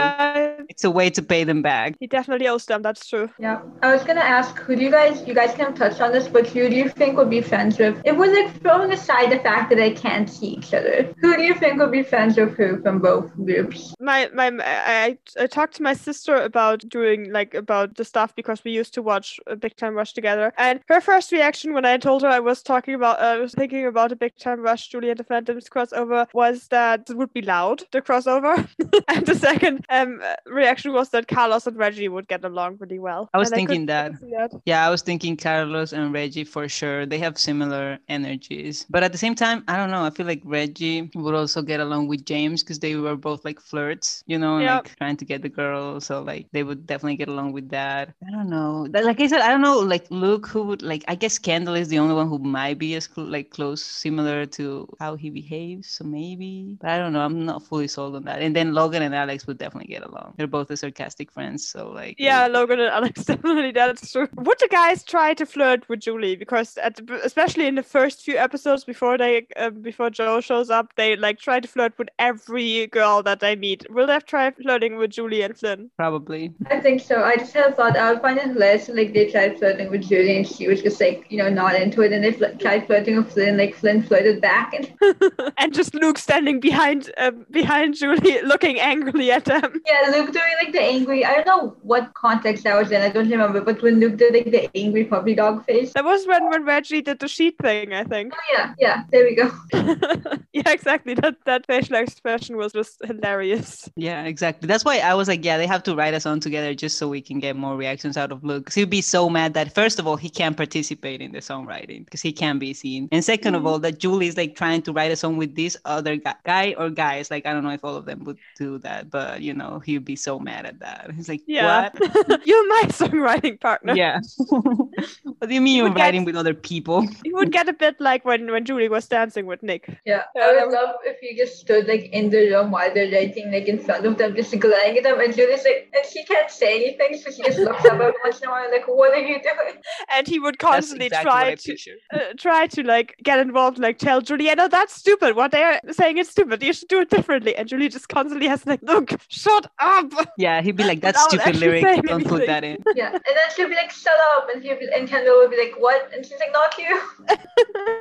Yeah, It's a way to pay them back. he definitely owes them. That's true. Yeah, I was gonna ask who do you guys, you guys can touch on this, but who do you think would be friends with? If we're like throwing aside the fact that they can't see each other, who do you think would be friends with who from both groups? my my I, I I talked to my sister about doing like about the stuff because we used to watch a Big Time Rush together, and her first reaction when I told her I was talking about uh, I was thinking about a Big Time Rush Julie and the Phantoms crossover was that it would be loud the crossover, and the second um reaction was that Carlos and Reggie would get along really well. I was And thinking could that. that. Yeah, I was thinking Carlos and Reggie for sure. They have similar energies. But at the same time, I don't know. I feel like Reggie would also get along with James because they were both like flirts, you know, Yeah. like trying to get the girl. So like they would definitely get along with that. I don't know. Like I said, I don't know. Like Luke, who would like? I guess Kendall is the only one who might be as cl- like close, similar to how he behaves. So maybe, but I don't know. I'm not fully sold on that. And then Logan and Alex would definitely get along. They're both the sarcastic friends. So like Yeah, Logan and Alex definitely that's true. Would the guys try to flirt with Julie? Because at the, especially in the first few episodes before they um, before Jo shows up, they like try to flirt with every girl that they meet. Will they try flirting with Julie and Flynn? probably. I think so. I just had a thought. I would find it hilarious if, like they tried flirting with Julie and she was just like you know not into it, and they fl- tried flirting with Flynn, like Flynn flirted back, and and just Luke standing behind um, behind Julie, looking angrily at them. yeah, Luke doing like the angry. I don't know what context that was in. I don't remember. But when Luke did like the angry puppy dog face. That was when when Reggie did the sheet thing, I think. Oh yeah, yeah. There we go. yeah, exactly. That that facial expression was just hilarious. Yeah, exactly. That's why I was like, yeah, they have to write a song together just so we can get more reactions out of Luke. Because he'd be so mad that first of all he can't participate in the songwriting because he can't be seen, and 2nd of Mhm. all that Julie's like trying to write a song with this other guy, guy or guys. Like I don't know if all of them would do that, but you know he'd be so mad at that. He's like, Yeah. what? You're my songwriting partner. Yeah. what do you mean You you're would get- writing with other people? You would get a bit like when when Julie was dancing with Nick. Yeah, Yeah, I would love if you just stood like in the room while they're writing, like in front of them, just glaring at them, and Julie's like, and she can't say anything, so she just looks up every once in a while, like, what are you doing? And he would constantly exactly try to uh, try to like get involved, like tell Julie, I know that's stupid. What they're saying is stupid. You should do it differently. And Julie just constantly has like, look, shut up. Yeah, he'd be like, that Without stupid lyric, don't put that in. Yeah, and then she'll be like, shut up, and he'll be, and Kendall will be like, what? And she's like, not you.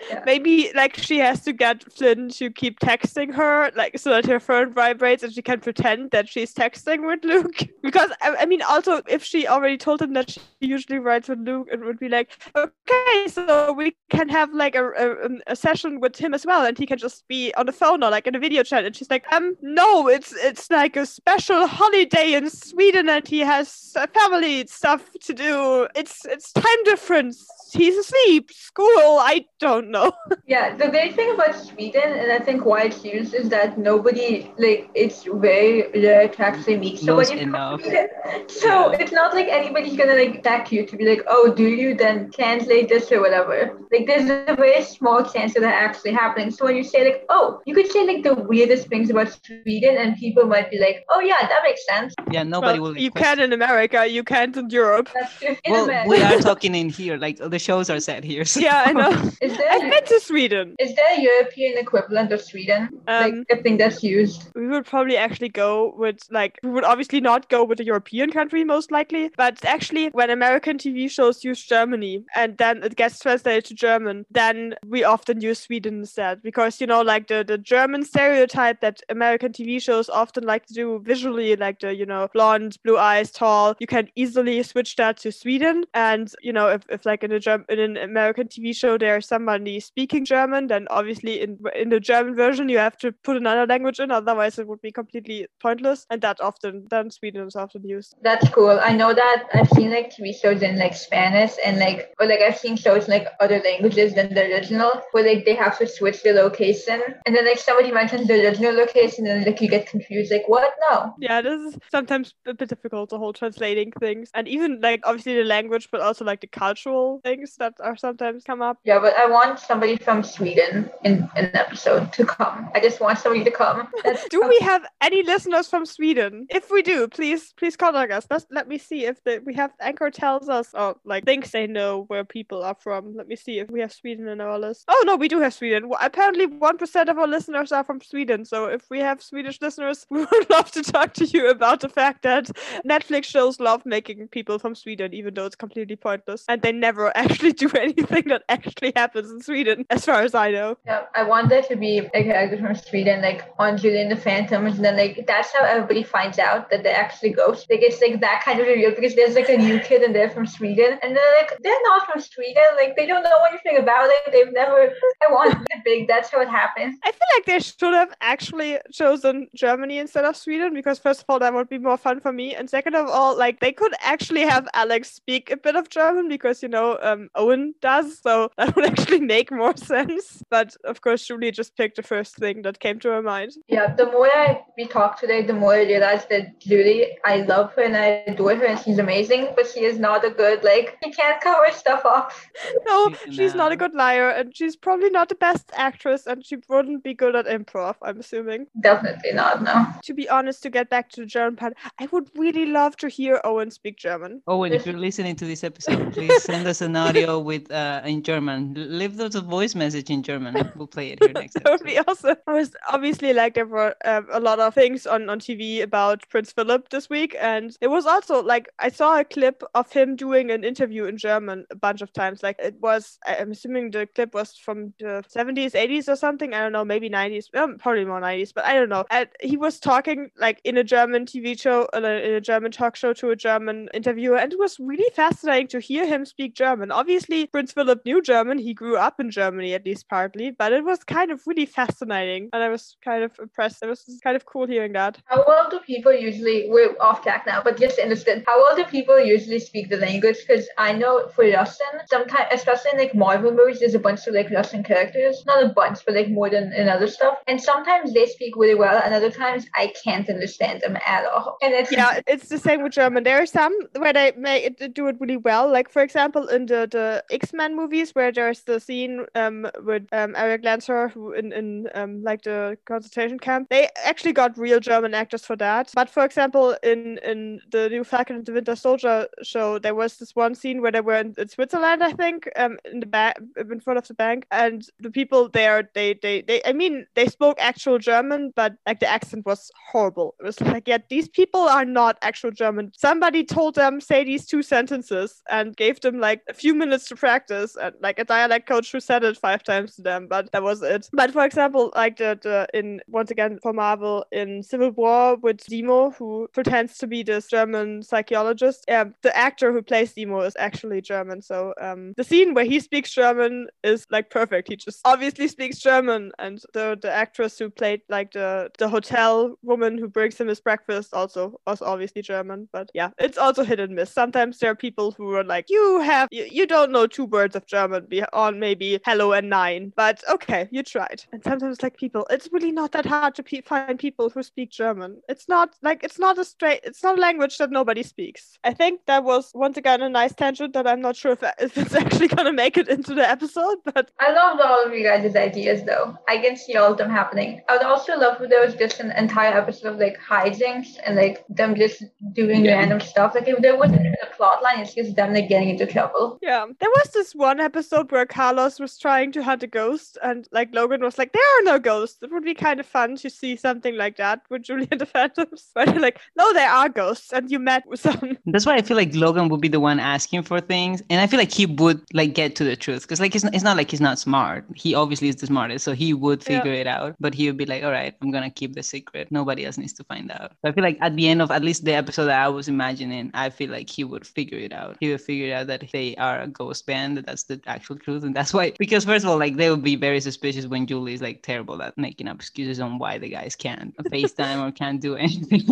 Yeah. Maybe like she has to get Flynn to keep texting her, like so that her phone vibrates and she can pretend that she's texting with Luke. Because I, I mean, also if she already told him that she usually writes with Luke, it would be like, okay, so we can have like a, a, um, a session with him as well, and he can just be on the phone or like in a video chat. And she's like, um, no, it's it's like a special holiday in Sweden, and he has family stuff to do. It's it's time difference. He's asleep. School. I don't know. Yeah, the great thing about Sweden, and I think why it's used, is that nobody, like, it's very rare to actually meet Knows somebody from enough. Sweden. So Yeah. it's not like anybody's gonna like attack you to be like, oh, do you then translate this or whatever. Like, there's a very small chance of that actually happening. So when you say like, oh, you could say like the weirdest things about Sweden, and people might be like, oh yeah, that makes sense. Yeah, nobody Well, will. you can in America. You can't in Europe. That's true. In Well, America. we are talking in here. Like the shows are set here. So. Yeah, I know. Is there I've been to Sweden. is there a European equivalent of Sweden? like Um, a thing that's used. we would probably actually go with like we would obviously not go with a European country most likely, but actually when American TV shows use Germany and then it gets translated to German, then we often use Sweden instead because you know like the the German stereotype that American TV shows often like to do visually like the you know blonde, blue eyes, tall, you can easily switch that to Sweden and you know if, if like in a Germ- in an American TV show there's somebody speaking German, then obviously in in the German version you have to put another language in, otherwise it would be completely pointless. And that often then Sweden is often used. That's cool. I know that I've seen like TV shows in like Spanish and like or like I've seen shows in like other languages than the original where like they have to switch the location and then like somebody mentions the original location and like you get confused like what? No. Yeah, this is sometimes a bit difficult the whole translating things, and even like obviously the language, but also like the cultural things that are sometimes come up. Yeah, but I want somebody from Sweden in, in an episode to come. I just want somebody to come. Do we have any listeners from Sweden? If we do, please please contact us. Let's, let me see if the, we have Anchor tells us or like thinks they know where people are from. Let me see if we have Sweden in our list. Oh no, we do have Sweden. Well, apparently, one percent of our listeners are from Sweden. So if we have Swedish listeners, we would love to talk to you about the fact that Netflix shows love making people from Sweden, even though it's completely pointless, and they never actually do anything that actually happens in Sweden, as far as I know. Yeah, I want there to be a character from Sweden, like on Julie and the Phantom, and then like that's how everybody finds out that they're actually ghosts. Like it's like that kind of reveal because there's like a new kid and they're from Sweden, and they're like they're not from Sweden. Like they don't know anything about it. They've never. I want it big. That's how it happens. I feel like they should have actually chosen Germany instead of Sweden because first of all that would be more fun for me and second of all like they could actually have Alex speak a bit of German because you know um, Um, Owen does so that would actually make more sense but of course Julie just picked the first thing that came to her mind Yeah, the more I we talk today, the more I realize that Julie, I love her and I adore her, and she's amazing. But she is not a good like. She can't cover stuff up. no She's she's not a um, good liar and she's probably not the best actress and she wouldn't be good at improv I'm assuming Definitely not. No. to be honest to get back to the German part I would really love to hear Owen speak German Owen, if you're listening to this episode, please send us an audio with uh, in German. Leave us a voice message in German. We'll play it here next. that would be awesome. I was obviously like there were um, a lot of things on on TV about Prince Philip this week, and it was also like I saw a clip of him doing an interview in German a bunch of times. Like it was, I'm assuming the clip was from the 70s, 80s or something. I don't know, maybe 90s, um, probably more 90s, but I don't know. And he was talking like in a German TV show, uh, in a German talk show to a German interviewer, and it was really fascinating to hear him speak German. Obviously, Prince Philip knew German; he grew up in Germany at least partly, but it was kind of really fascinating, and I was kind of impressed. It was kind of cool hearing that. How well do people usually? We're off track now, but just interested. How well do people usually speak the language? Because I know for Russian, sometimes, especially in like Marvel movies, there's a bunch of like Russian characters. Not a bunch, but like more than in other stuff. And sometimes they speak really well, and other times I can't understand them at all. And it's yeah, it's the same with German. There are some where they may do it really well. Like for example, in the the X Men movies, where there's the scene um with um Erik Lehnsherr in in um like the concentration camp, they actually got real German actors for that. But for example, in in the new Falcon and the Winter Soldier show, there was this one scene where they were in, in Switzerland, I think, um in the back in front of the bank, and the people there, they they they, I mean, they spoke actual German, but like the accent was horrible. It was like, yeah, these people are not actual German. Somebody told them say these two sentences and gave them like a few minutes to practice, and like a dialect coach who said it five times to them, but that was it. But for example, like the, the in once again for Marvel in Civil War with Zemo, who pretends to be this German psychologist, um, the actor who plays Zemo is actually German. So um, the scene where he speaks German is like perfect. He just obviously speaks German, and the the actress who played like the the hotel woman who brings him his breakfast also was obviously German. But yeah, it's also hit and miss. Sometimes there are people who are like, you have you, you don't know two words of German beyond maybe hello and nein, but okay, you tried. And sometimes like people, it's really not that hard to pe- find people who speak German. It's not like it's not a straight, it's not a language that nobody speaks. I think that was once again a nice tangent that I'm not sure if, if it's actually gonna make it into the episode, but I loved all of you guys' ideas though. I can see all of them happening. I would also love if there was just an entire episode of like hijinks and like them just doing Yeah. random stuff. Like if there wasn't a plot line, it's just them like getting into trouble. Yeah, there was this one episode where Carlos was trying to hunt a ghost, and like Logan was like, "There are no ghosts." It would be kind of fun to see something like that with Julie and the Phantoms, where they're like, "No, there are ghosts," and you met with some. That's why I feel like Logan would be the one asking for things, and I feel like he would like get to the truth because like it's not, it's not like he's not smart. He obviously is the smartest, so he would Yeah. figure it out. But he would be like, "All right, I'm gonna keep the secret. Nobody else needs to find out." So I feel like at the end of at least the episode that I was imagining, I feel like he would figure it out. He would figure out that they are a ghost band. That's the actual truth, and that's why. Because first of all, like they would be very suspicious when Julie is like terrible at making up excuses on why the guys can't FaceTime or can't do anything.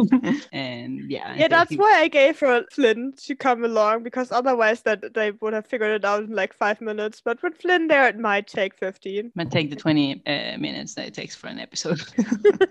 and yeah, Yeah, that's he- why I gave her Flynn to come along because otherwise that they would have figured it out in like five minutes. But with Flynn there, it might take fifteen. might take the 20 uh, minutes that it takes for an episode.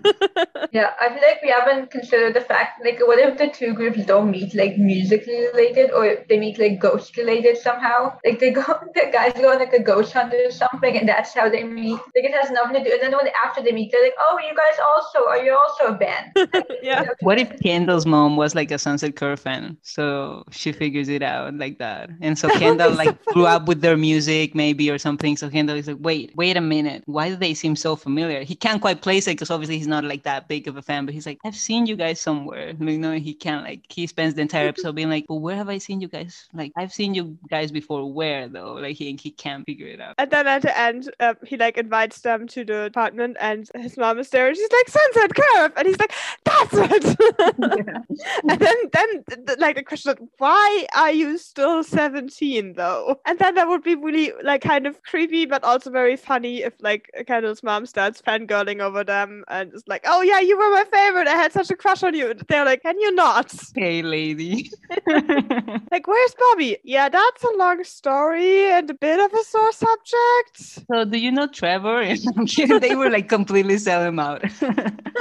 Yeah, I feel like we haven't considered the fact like what if the two groups don't meet like musically related or they meet like ghost related somehow? Like they go the guys go on like a ghost hunt or something and that's how they meet. Like it has nothing to do and then when after they meet they're like, Oh you guys also are you also a band? yeah. what if Kendall's mom was like a Sunset Curve fan? So she figures it out like that. And so Kendall be so like grew up with their music maybe or something. So Kendall is like, wait, wait a minute. Why do they seem so familiar? He can't quite place it because obviously he's not like that big of a fan, but he's like, I've seen you guys somewhere. You know, he can't like he spends the entire episode being like, But where have I seen you guys? Like I've seen you guys before. Where though? Like he he can't figure it out. And then at the end, um, he like invites them to the apartment, and his mom is there, and she's like Sunset Curve, and he's like, "That's it." and then, then th- th- like the question, why are you still seventeen though? And then that would be really like kind of creepy, but also very funny if like Kendall's mom starts fangirling over them and is like, "Oh yeah, you were my favorite. I had such a crush on you." And they're like, "Can you not?" hey lady. Like, where's Bobby? Yeah, that's a long story and a bit of a sore subject. So do you know Trevor? I'm kidding. they were like completely sell him out.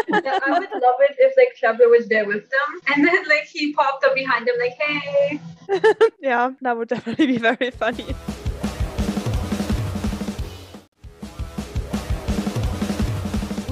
Yeah, I would love it if like Trevor was there with them and then like he popped up behind them like, Hey yeah, that would definitely be very funny.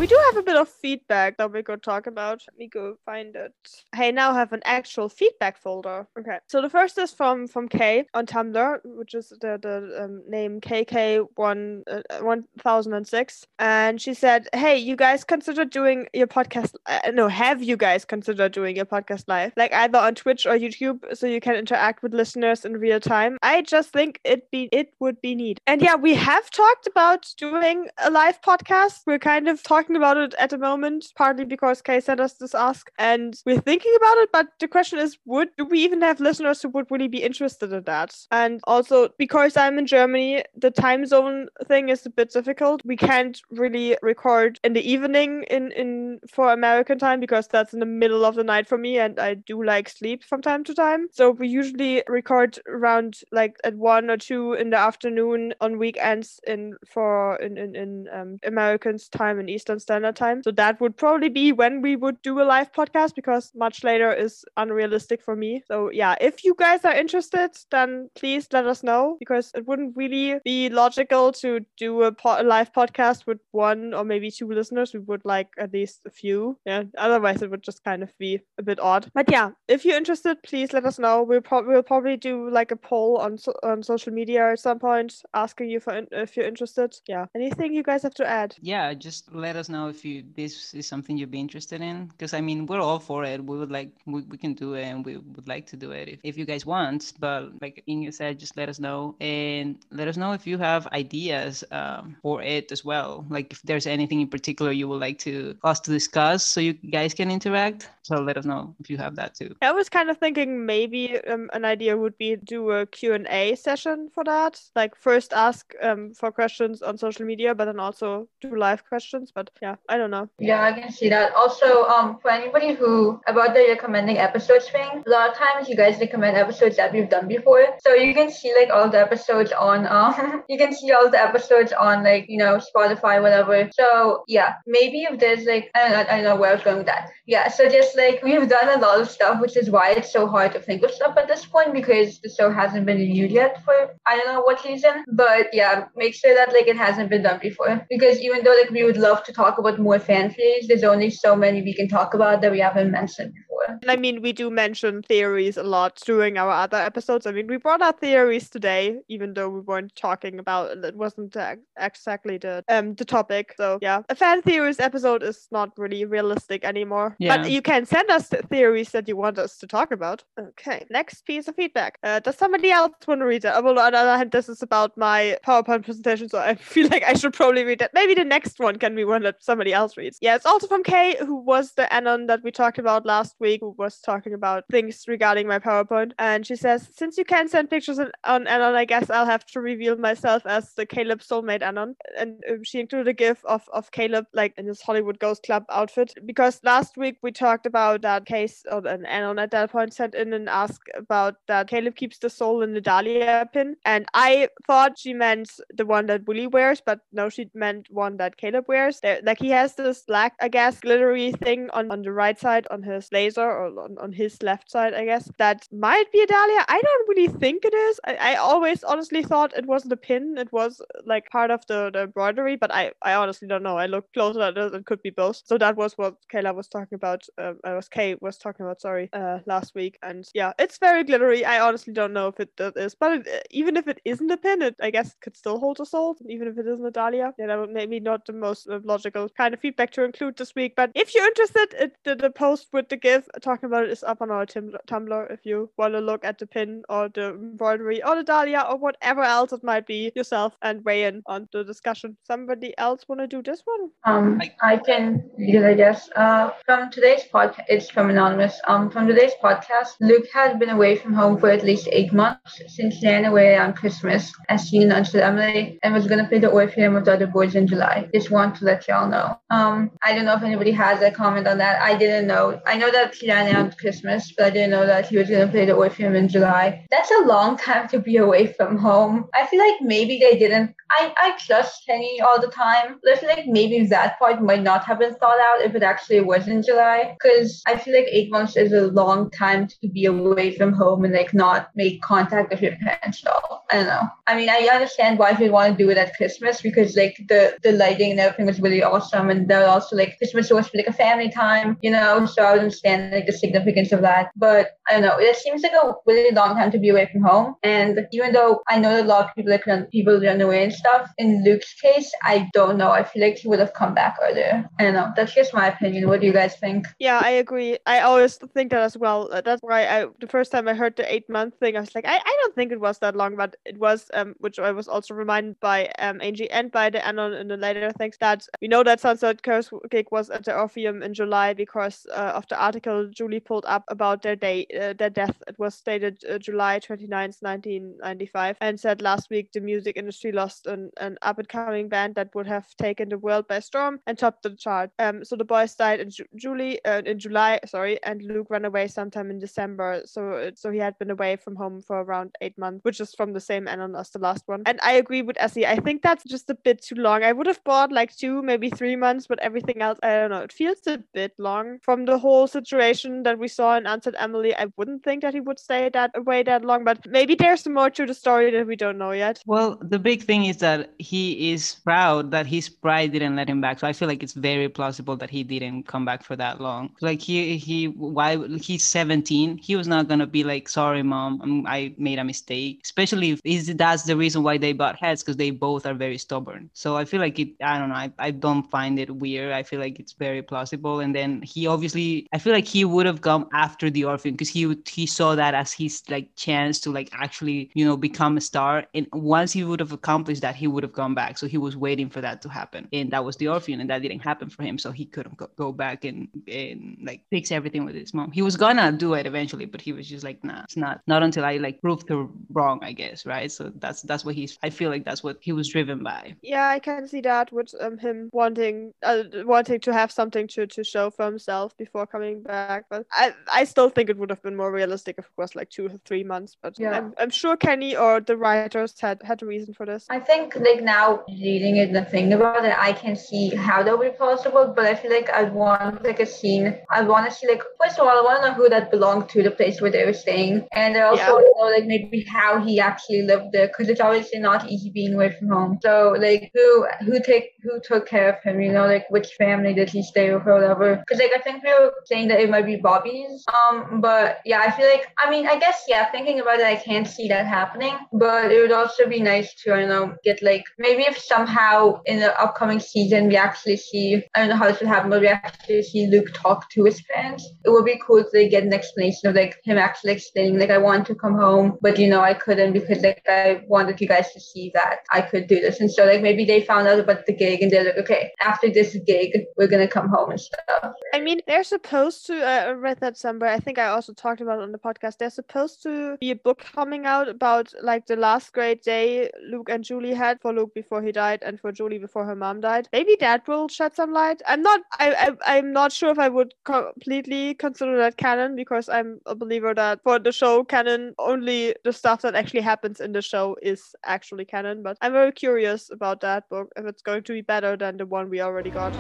We do have a bit of feedback that we could talk about. Let me go find it. I now have an actual feedback folder. Okay, so the first is from from Kay on Tumblr, which is the the um, name KK one uh, one thousand and six, and she said, "Hey, you guys consider doing your podcast? Uh, no, have you guys considered doing your podcast live, like either on Twitch or YouTube, so you can interact with listeners in real time? I just think it be it would be neat. And yeah, we have talked about doing a live podcast. We're kind of talking about it at the moment, partly because Kay sent us this ask, and we're thinking about it. But the question is, would do we even have listeners who would really be interested in that? And also because I'm in Germany, the time zone thing is a bit difficult. We can't really record in the evening in in for American time because that's in the middle of the night for me, and I do like sleep from time to time. So we usually record around like at one or two in the afternoon on weekends in for in in, in um, Americans time and Eastern Standard Time. So that would probably be when we would do a live podcast because much later is unrealistic for me. So yeah, if you guys are interested, then please let us know because it wouldn't really be logical to do a, po- a live podcast with one or maybe two listeners. We would like at least a few. Yeah, otherwise it would just kind of be a bit odd. But yeah, if you're interested, please let us know. We'll, pro- we'll probably do like a poll on so- on social media at some point asking you for in- if you're interested. Yeah, anything you guys have to add? Yeah, just let us know if you this is something you'd be interested in. Because I mean, we're all for it. We would like we, we can do it, and we would like to do it if, if you guys want. But like Inga said, just let us know and let us know if you have ideas um, for it as well. Like if there's anything in particular you would like to us to discuss, so you guys can interact. So let us know if you have that too. I was kind of thinking maybe um, an idea would be do a Q&A session for that. Like first ask um, for questions on social media, but then also do live questions. But yeah, I don't know. Yeah, I can see that. Also, um, for anybody who about the recommending episodes thing, a lot of times you guys recommend episodes that we've done before. So you can see like all the episodes on um you can see all the episodes on like, you know, Spotify, whatever. So yeah, maybe if there's like I don't know, I don't know where I was going with that. Yeah, so just like we've done a lot of stuff, which is why it's so hard to think of stuff at this point because the show hasn't been renewed yet for I don't know what reason. But yeah, make sure that like it hasn't been done before. Because even though like we would love to talk about more fan theories, there's only so many we can talk about that we haven't mentioned before. And I mean, we do mention theories a lot during our other episodes. I mean, we brought out theories today, even though we weren't talking about it wasn't exactly the um the topic. So yeah, a fan theories episode is not really realistic anymore. Yeah. But you can send us the theories that you want us to talk about. Okay, next piece of feedback. Uh, does somebody else want to read it? Well, on the other hand, this is about my PowerPoint presentation, so I feel like I should probably read it. Maybe the next one can be one that somebody else reads. Yeah, it's also from Kay, who was the Anon that we talked about last week, who was talking about things regarding my PowerPoint. And she says, since you can't send pictures on, on Anon, I guess I'll have to reveal myself as the Caleb soulmate Anon. And um, she included a gif of, of Caleb, like in his Hollywood Ghost Club outfit, because last week we talked about that case, or an Anon at that point sent in and asked about that Caleb keeps the soul in the Dahlia pin. And I thought she meant the one that Willie wears, but no, she meant one that Caleb wears. There, like he has this black, I guess, glittery thing on, on the right side on his laser or on, on his left side, I guess. That might be a Dahlia. I don't really think it is. I, I always honestly thought it wasn't a pin. It was like part of the, the embroidery, but I, I honestly don't know. I looked closer at it. It could be both. So that was what Kayla was talking about. Um, I was Kay was talking about. Sorry, uh, last week. And yeah, it's very glittery. I honestly don't know if it but it, even if it isn't a pin, it I guess it could still hold a soul, even if it isn't a Dahlia. Yeah, that would maybe not the most uh, logical kind of feedback to include this week. But if you're interested, it, the, the post with the GIF talking about it is up on our tim- Tumblr. If you want to look at the pin or the embroidery or the Dahlia or whatever else it might be yourself and weigh in on the discussion. Somebody else want to do this one? Um, I can it, I guess. Uh, from today's podcast, it's from Anonymous. Um, from today's podcast, Luke has been away from home for at least eight months since he ran away on Christmas, as seen in Unsaid Emily, and was gonna play the Orpheum with the other boys in July. Just want to let y'all know. Um, I don't know if anybody has a comment on that. I didn't know. I know that he ran on Christmas, but I didn't know that he was gonna play the Orpheum in July. That's a long time to be away from home. I feel like maybe they didn't I, I trust Kenny all the time. But I feel like maybe that part might not have been thought out if it actually was in July. Because I feel like eight months is a long time to be away from home and like not make contact with your parents at all. I don't know. I mean, I understand why he would want to do it at Christmas because like the, the lighting and everything was really awesome. And that also like Christmas was like a family time, you know. So I understand like the significance of that. But I don't know. It seems like a really long time to be away from home. And even though I know a lot of people like run, people run away and stuff, in Luke's case, I don't know. I feel like he would have come back earlier. I don't know. That's just my opinion. What do you guys think? Yeah, I agree. I always think that as well. Uh, That's why I the first time I heard the eight month thing, I was like, I, I don't think it was that long, but it was. Um, which I was also reminded by um Angie and by the Anon in the later things that we know that Sunset Curve's Gig was at the Orpheum in July because uh, of the article Julie pulled up about their day, uh, their death. It was stated uh, July 29th, 1995, and said last week the music industry lost an, an up and coming band that would have taken the world by storm and topped the chart. Um, so the boys died in Ju- Julie uh, in July, sorry, and Luke ran away sometime in December. So so he had been away from home for around eight months, which is from the same Anon as the last one. And I agree with Essie. I think that's just a bit too long. I would have bought like two, maybe three months, but everything else, I don't know. It feels a bit long from the whole situation that we saw in Unsaid Emily. I wouldn't think that he would stay that away that long, but maybe there's more to the story that we don't know yet. Well, the big thing is that he is proud that his pride didn't let him back. So I feel like it's very plausible that he didn't come back for that long. Like he he why he's 17, he was not gonna be like, sorry, mom, um, I'm, made a mistake. Especially if that's the reason why they butt heads because they both are very stubborn. So I feel like it. I don't know. I, I don't find it weird. I feel like it's very plausible. And then he obviously, I feel like he would have come after the Orpheum because he would, he saw that as his like chance to like actually you know become a star. And once he would have accomplished that, he would have gone back. So he was waiting for that to happen, and that was the Orpheum, and that didn't happen for him. So he couldn't go, go back and and like fix everything with his mom. He was gonna do it eventually, but he was just like, nah, it's not. Not until I like proved her wrong, I guess, right? So that's that's what he's. I feel like that's what he was driven by. Yeah, I can see that with um, him wanting uh, wanting to have something to, to show for himself before coming back. But I I still think it would have been more realistic if it was like two or three months. But Yeah. I'm, I'm sure Kenny or the writers had had a reason for this. I think like now reading it and thinking about it, I can see how that would be possible. But I feel like I want like a scene. I want to see like first of all, I want to know who that belonged to, the place where they were staying, and I also Yeah. know like maybe how he actually lived there, because it's obviously not easy being away from home. So like who who take who took care him? You know, like which family did he stay with or whatever? Because like I think we were saying that it might be Bobby's. Um, but yeah, I feel like I mean I guess yeah, thinking about it, I can't see that happening. But it would also be nice to I don't know get like maybe if somehow in the upcoming season we actually see I don't know how this would happen, but we actually see Luke talk to his parents. It would be cool to like, get an explanation of like him actually explaining like I want to come home, but you know I couldn't because like I wanted you guys to see that I could do this, and so like maybe they found out about the gig and they're like okay after this gig we're gonna come home and stuff. I mean, they're supposed to. Uh, I read that somewhere. I think I also talked about on the podcast. They're supposed to be a book coming out about like the last great day Luke and Julie had for Luke before he died and for Julie before her mom died. Maybe that will shed some light. I'm not. I, I I'm not sure if I would completely consider that canon because I'm a believer that for the show canon only the stuff that actually happens in the show is actually canon. But I'm very curious about that book if it's going to be better than the one we already got.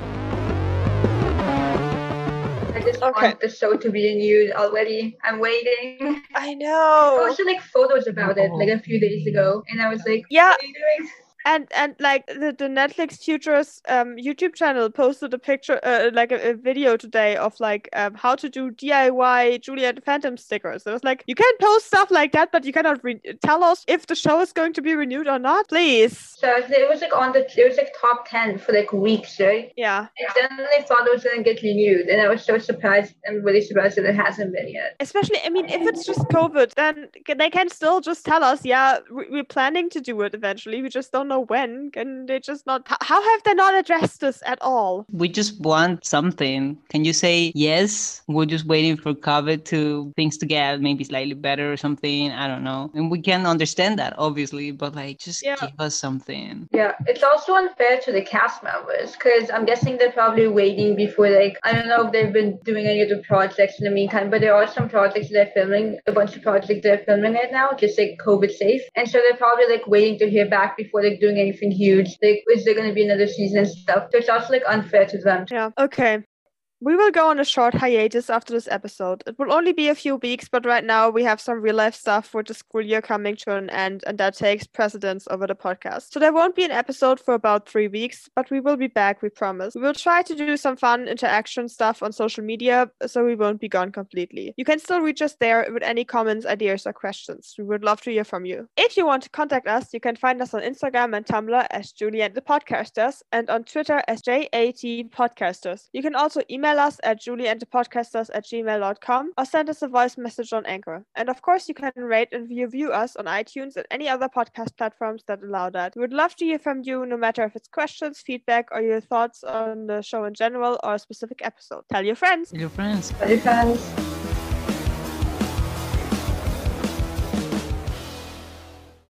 I just Okay. want the show to be in renewed already. I'm waiting. I know. I know. posted like photos about it like a few days ago, and I was like, Yeah, "What are you doing?" and and like the, the netflix futures um youtube channel posted a picture uh, like a, a video today of like um how to do diy Julie and the Phantoms stickers it was like you can post stuff like that but you cannot re- tell us if the show is going to be renewed or not please So it was like on the it was like top ten for like weeks, right? yeah then they thought it was gonna get renewed, and I was so surprised. I'm really surprised that it hasn't been yet. especially i mean if it's just covid then they can still just tell us yeah we're planning to do it eventually we just don't know when can they just not how have they not addressed this at all We just want something. Can you say yes? We're just waiting for COVID to things to get maybe slightly better or something. I don't know. And we can understand that obviously, but like just Yeah. give us something. Yeah, it's also unfair to the cast members because I'm guessing they're probably waiting before like I don't know if they've been doing any of the projects in the meantime, but there are some projects they're filming, a bunch of projects they're filming right now, just like COVID safe, and so they're probably like waiting to hear back before like doing anything huge. Like, is there gonna be another season and stuff? So it's also like unfair to them. Yeah. Okay. We will go on a short hiatus after this episode. It will only be a few weeks, but right now we have some real life stuff with the school year coming to an end, and that takes precedence over the podcast. So there won't be an episode for about three weeks, but we will be back, we promise. We will try to do some fun interaction stuff on social media, so we won't be gone completely. You can still reach us there with any comments, ideas, or questions. We would love to hear from you. If you want to contact us, you can find us on Instagram and Tumblr as Julie and the Podcasters, and on Twitter as JAT Podcasters. You can also email us at julieandthepodcasters at gmail.com or send us a voice message on Anchor. And of course, you can rate and review us on iTunes and any other podcast platforms that allow that. We would love to hear from you, no matter if it's questions, feedback, or your thoughts on the show in general or a specific episode. Tell your friends. Tell your friends. Tell your friends.